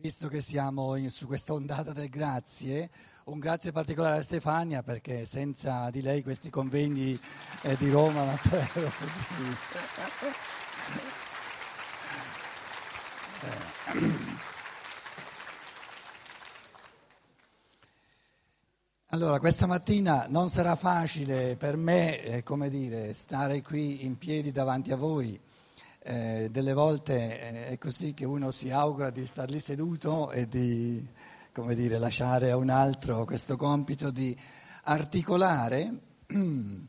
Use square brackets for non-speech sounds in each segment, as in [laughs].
Visto che siamo in, su questa ondata del grazie, un grazie particolare a Stefania perché senza di lei questi convegni eh, di Roma non sarebbero possibili. Allora, questa mattina non sarà facile per me, eh, come dire, stare qui in piedi davanti a voi eh, delle volte eh, è così che uno si augura di star lì seduto e di come dire, lasciare a un altro questo compito di articolare [clears throat]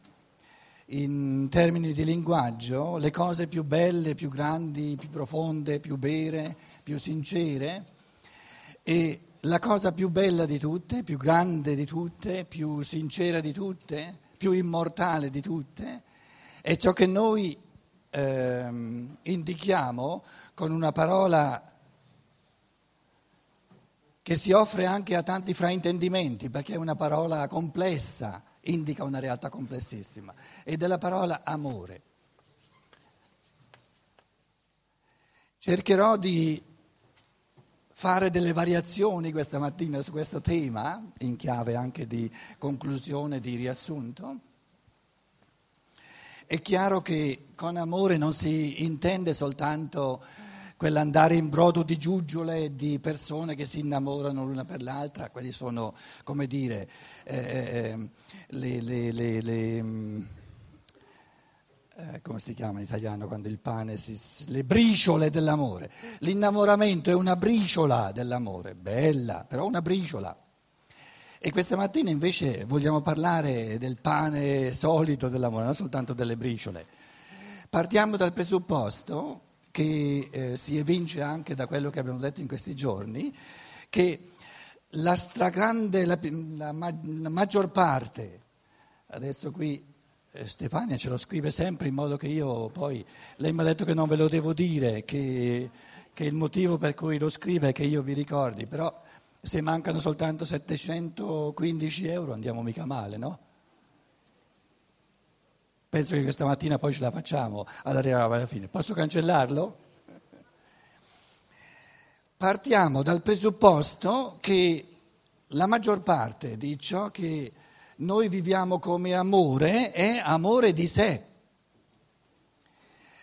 in termini di linguaggio le cose più belle, più grandi, più profonde, più vere, più sincere. E la cosa più bella di tutte, più grande di tutte, più sincera di tutte, più immortale di tutte, è ciò che noi ehm, indichiamo con una parola che si offre anche a tanti fraintendimenti, perché è una parola complessa, indica una realtà complessissima, ed è la parola amore. Cercherò di fare delle variazioni questa mattina su questo tema, in chiave anche di conclusione, di riassunto. È chiaro che con amore non si intende soltanto quell'andare in brodo di giuggiole di persone che si innamorano l'una per l'altra, quelli sono, come dire, eh, eh le, le, le, le mm, eh, come si chiama in italiano quando il pane si, le briciole dell'amore. L'innamoramento è una briciola dell'amore, bella, però una briciola. E questa mattina invece vogliamo parlare del pane solito dell'amore, non soltanto delle briciole. Partiamo dal presupposto che eh, si evince anche da quello che abbiamo detto in questi giorni, che la stragrande, la, la, la maggior parte, adesso qui eh, Stefania ce lo scrive sempre in modo che io poi, lei mi ha detto che non ve lo devo dire, che, che il motivo per cui lo scrive è che io vi ricordi, però se mancano soltanto 715 euro andiamo mica male, no? Penso che questa mattina poi ce la facciamo ad arrivare alla fine. Posso cancellarlo? Partiamo dal presupposto che la maggior parte di ciò che noi viviamo come amore è amore di sé.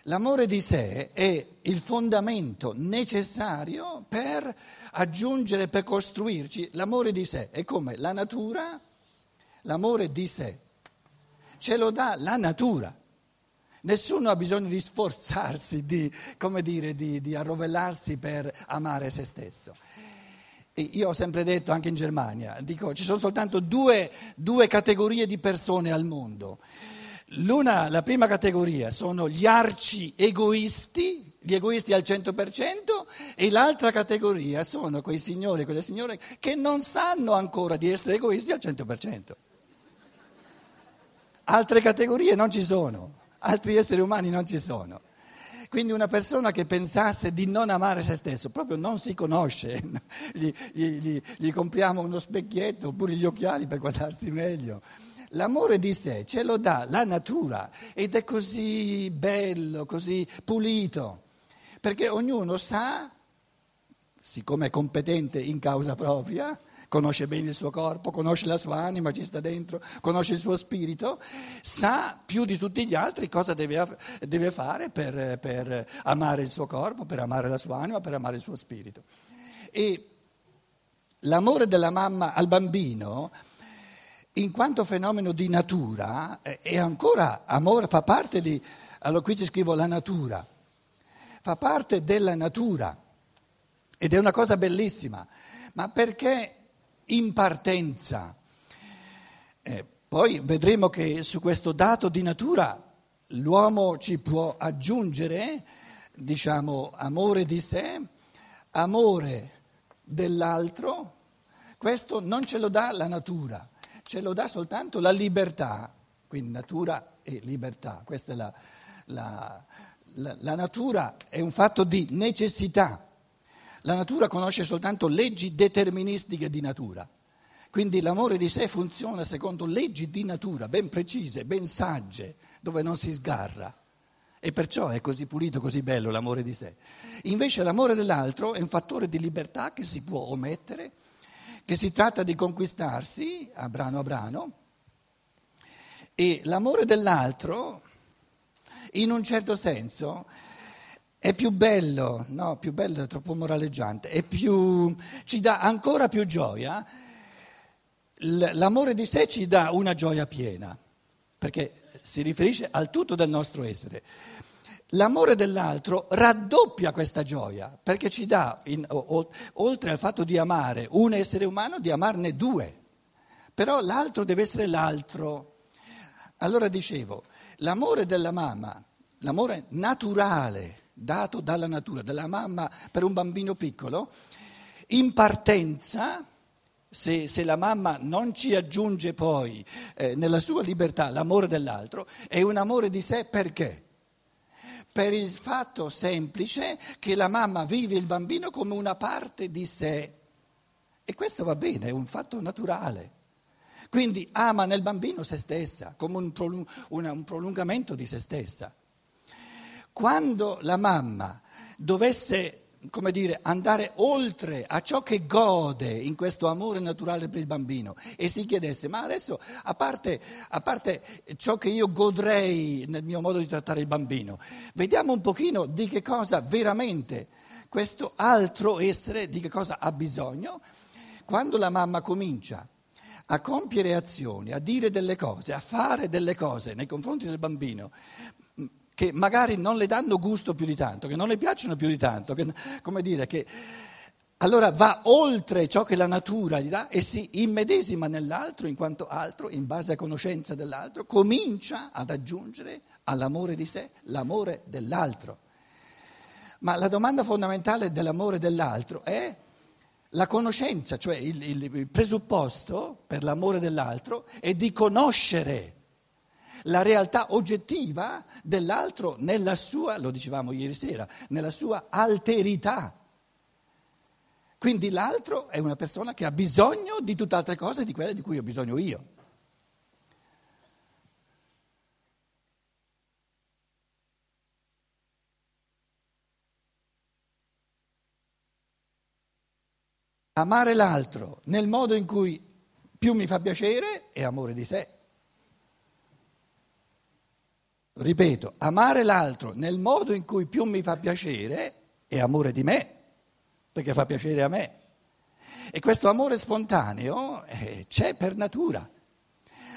L'amore di sé è il fondamento necessario per aggiungere, per costruirci. L'amore di sé è come la natura, l'amore di sé. Ce lo dà la natura. Nessuno ha bisogno di sforzarsi, di, dire, di, di arrovellarsi per amare se stesso. E io ho sempre detto, anche in Germania, dico, ci sono soltanto due, due categorie di persone al mondo L'una, la prima categoria sono gli arci egoisti, gli egoisti al 100%, e l'altra categoria sono quei signori e quelle signore che non sanno ancora di essere egoisti al 100%. Altre categorie non ci sono, altri esseri umani non ci sono. Quindi una persona che pensasse di non amare se stesso proprio non si conosce, [laughs] gli, gli, gli, gli compriamo uno specchietto oppure gli occhiali per guardarsi meglio. L'amore di sé ce lo dà la natura ed è così bello, così pulito, perché ognuno sa, siccome è competente in causa propria, conosce bene il suo corpo, conosce la sua anima, ci sta dentro, conosce il suo spirito, sa più di tutti gli altri cosa deve, deve fare per, per amare il suo corpo, per amare la sua anima, per amare il suo spirito. E l'amore della mamma al bambino in quanto fenomeno di natura, eh, è ancora amore, fa parte di, allora qui ci scrivo la natura, fa parte della natura ed è una cosa bellissima, ma perché in partenza? Eh, poi vedremo che su questo dato di natura l'uomo ci può aggiungere, diciamo, amore di sé, amore dell'altro, questo non ce lo dà la natura ce lo dà soltanto la libertà, quindi natura e libertà, questa è la, la, la, la natura è un fatto di necessità, la natura conosce soltanto leggi deterministiche di natura, quindi l'amore di sé funziona secondo leggi di natura ben precise, ben sagge, dove non si sgarra. E perciò è così pulito, così bello l'amore di sé. Invece l'amore dell'altro è un fattore di libertà che si può omettere, che si tratta di conquistarsi a brano a brano. E l'amore dell'altro, in un certo senso, è più bello, no, più bello è troppo moraleggiante, è più, ci dà ancora più gioia. L'amore di sé ci dà una gioia piena, perché si riferisce al tutto del nostro essere. L'amore dell'altro raddoppia questa gioia, perché ci dà, in, oltre al fatto di amare un essere umano, di amarne due. Però l'altro deve essere l'altro. Allora dicevo, l'amore della mamma, l'amore naturale, dato dalla natura, della mamma per un bambino piccolo, in partenza, se, se la mamma non ci aggiunge poi eh, nella sua libertà l'amore dell'altro, è un amore di sé perché? Per il fatto semplice che la mamma vive il bambino come una parte di sé. E questo va bene, è un fatto naturale. Quindi ama nel bambino se stessa, come un, prolung- un prolungamento di se stessa. Quando la mamma dovesse, come dire, andare oltre a ciò che gode in questo amore naturale per il bambino e si chiedesse, ma adesso, a parte, a parte ciò che io godrei nel mio modo di trattare il bambino, vediamo un pochino di che cosa veramente questo altro essere, di che cosa ha bisogno. Quando la mamma comincia a compiere azioni, a dire delle cose, a fare delle cose nei confronti del bambino, che magari non le danno gusto più di tanto, che non le piacciono più di tanto, che, come dire, che allora va oltre ciò che la natura gli dà e si immedesima nell'altro in quanto altro, in base a conoscenza dell'altro, comincia ad aggiungere all'amore di sé l'amore dell'altro. Ma la domanda fondamentale dell'amore dell'altro è la conoscenza, cioè il, il presupposto per l'amore dell'altro è di conoscere la realtà oggettiva dell'altro nella sua, lo dicevamo ieri sera, nella sua alterità. Quindi l'altro è una persona che ha bisogno di tutt'altre cose di quelle di cui ho bisogno io. Amare l'altro nel modo in cui più mi fa piacere è amore di sé. Ripeto, amare l'altro nel modo in cui più mi fa piacere è amore di me, perché fa piacere a me. E questo amore spontaneo eh, c'è per natura.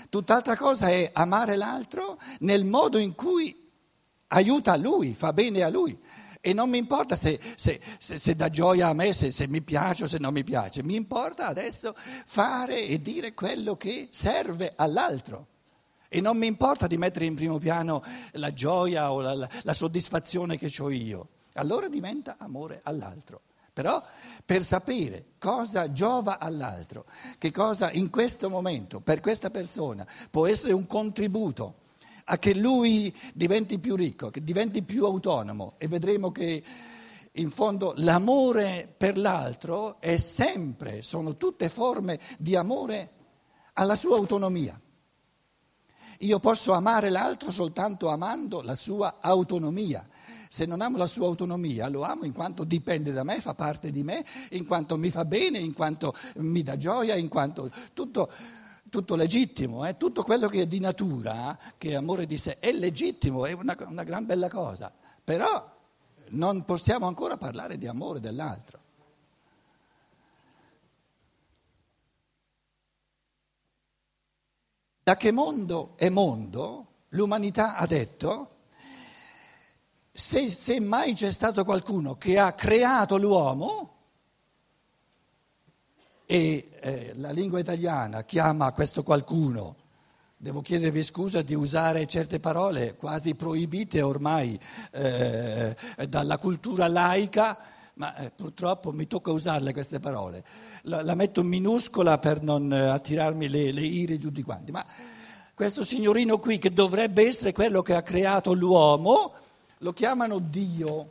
Tutt'altra cosa è amare l'altro nel modo in cui aiuta a lui, fa bene a lui. E non mi importa se, se, se, se dà gioia a me, se, mi piace o se non mi piace, mi importa adesso fare e dire quello che serve all'altro. E non mi importa di mettere in primo piano la gioia o la, la, la soddisfazione che ho io. Allora diventa amore all'altro. Però per sapere cosa giova all'altro, che cosa in questo momento per questa persona può essere un contributo a che lui diventi più ricco, che diventi più autonomo e vedremo che in fondo l'amore per l'altro è sempre, sono tutte forme di amore alla sua autonomia. Io posso amare l'altro soltanto amando la sua autonomia. Se non amo la sua autonomia, lo amo in quanto dipende da me, fa parte di me, in quanto mi fa bene, in quanto mi dà gioia, in quanto tutto, tutto legittimo, eh? tutto quello che è di natura, che è amore di sé, è legittimo, è una, una gran bella cosa. Però non possiamo ancora parlare di amore dell'altro. Da che mondo è mondo, l'umanità ha detto, se, se mai c'è stato qualcuno che ha creato l'uomo, e eh, la lingua italiana chiama questo qualcuno, devo chiedervi scusa di usare certe parole quasi proibite ormai eh, dalla cultura laica, ma eh, purtroppo mi tocca usarle queste parole. La, la metto minuscola per non eh, attirarmi le, le ire di tutti quanti, ma questo signorino qui che dovrebbe essere quello che ha creato l'uomo, lo chiamano Dio.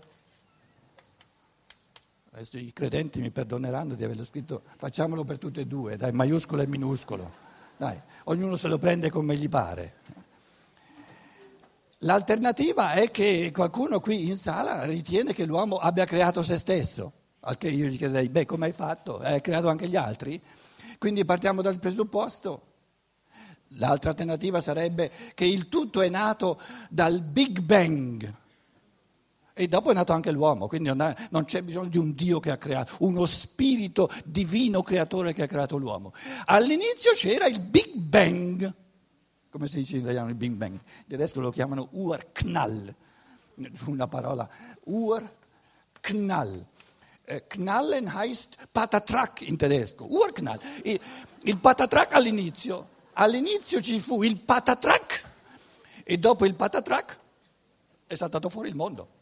Adesso i credenti mi perdoneranno di averlo scritto, facciamolo per tutte e due, dai, maiuscolo e minuscolo. Dai, ognuno se lo prende come gli pare. L'alternativa è che qualcuno qui in sala ritiene che l'uomo abbia creato se stesso, al che io gli chiederei, beh, come hai fatto? Hai creato anche gli altri? Quindi partiamo dal presupposto. L'altra alternativa sarebbe che il tutto è nato dal Big Bang. E dopo è nato anche l'uomo, quindi non c'è bisogno di un Dio che ha creato, uno spirito divino creatore che ha creato l'uomo. All'inizio c'era il Big Bang come si dice in italiano il Big Bang, in tedesco lo chiamano Urknall, una parola, Urknall. Eh, knallen heißt Patatrak in tedesco, Urknall. Il, Patatrak all'inizio, all'inizio ci fu il Patatrak e dopo il Patatrak è saltato fuori il mondo.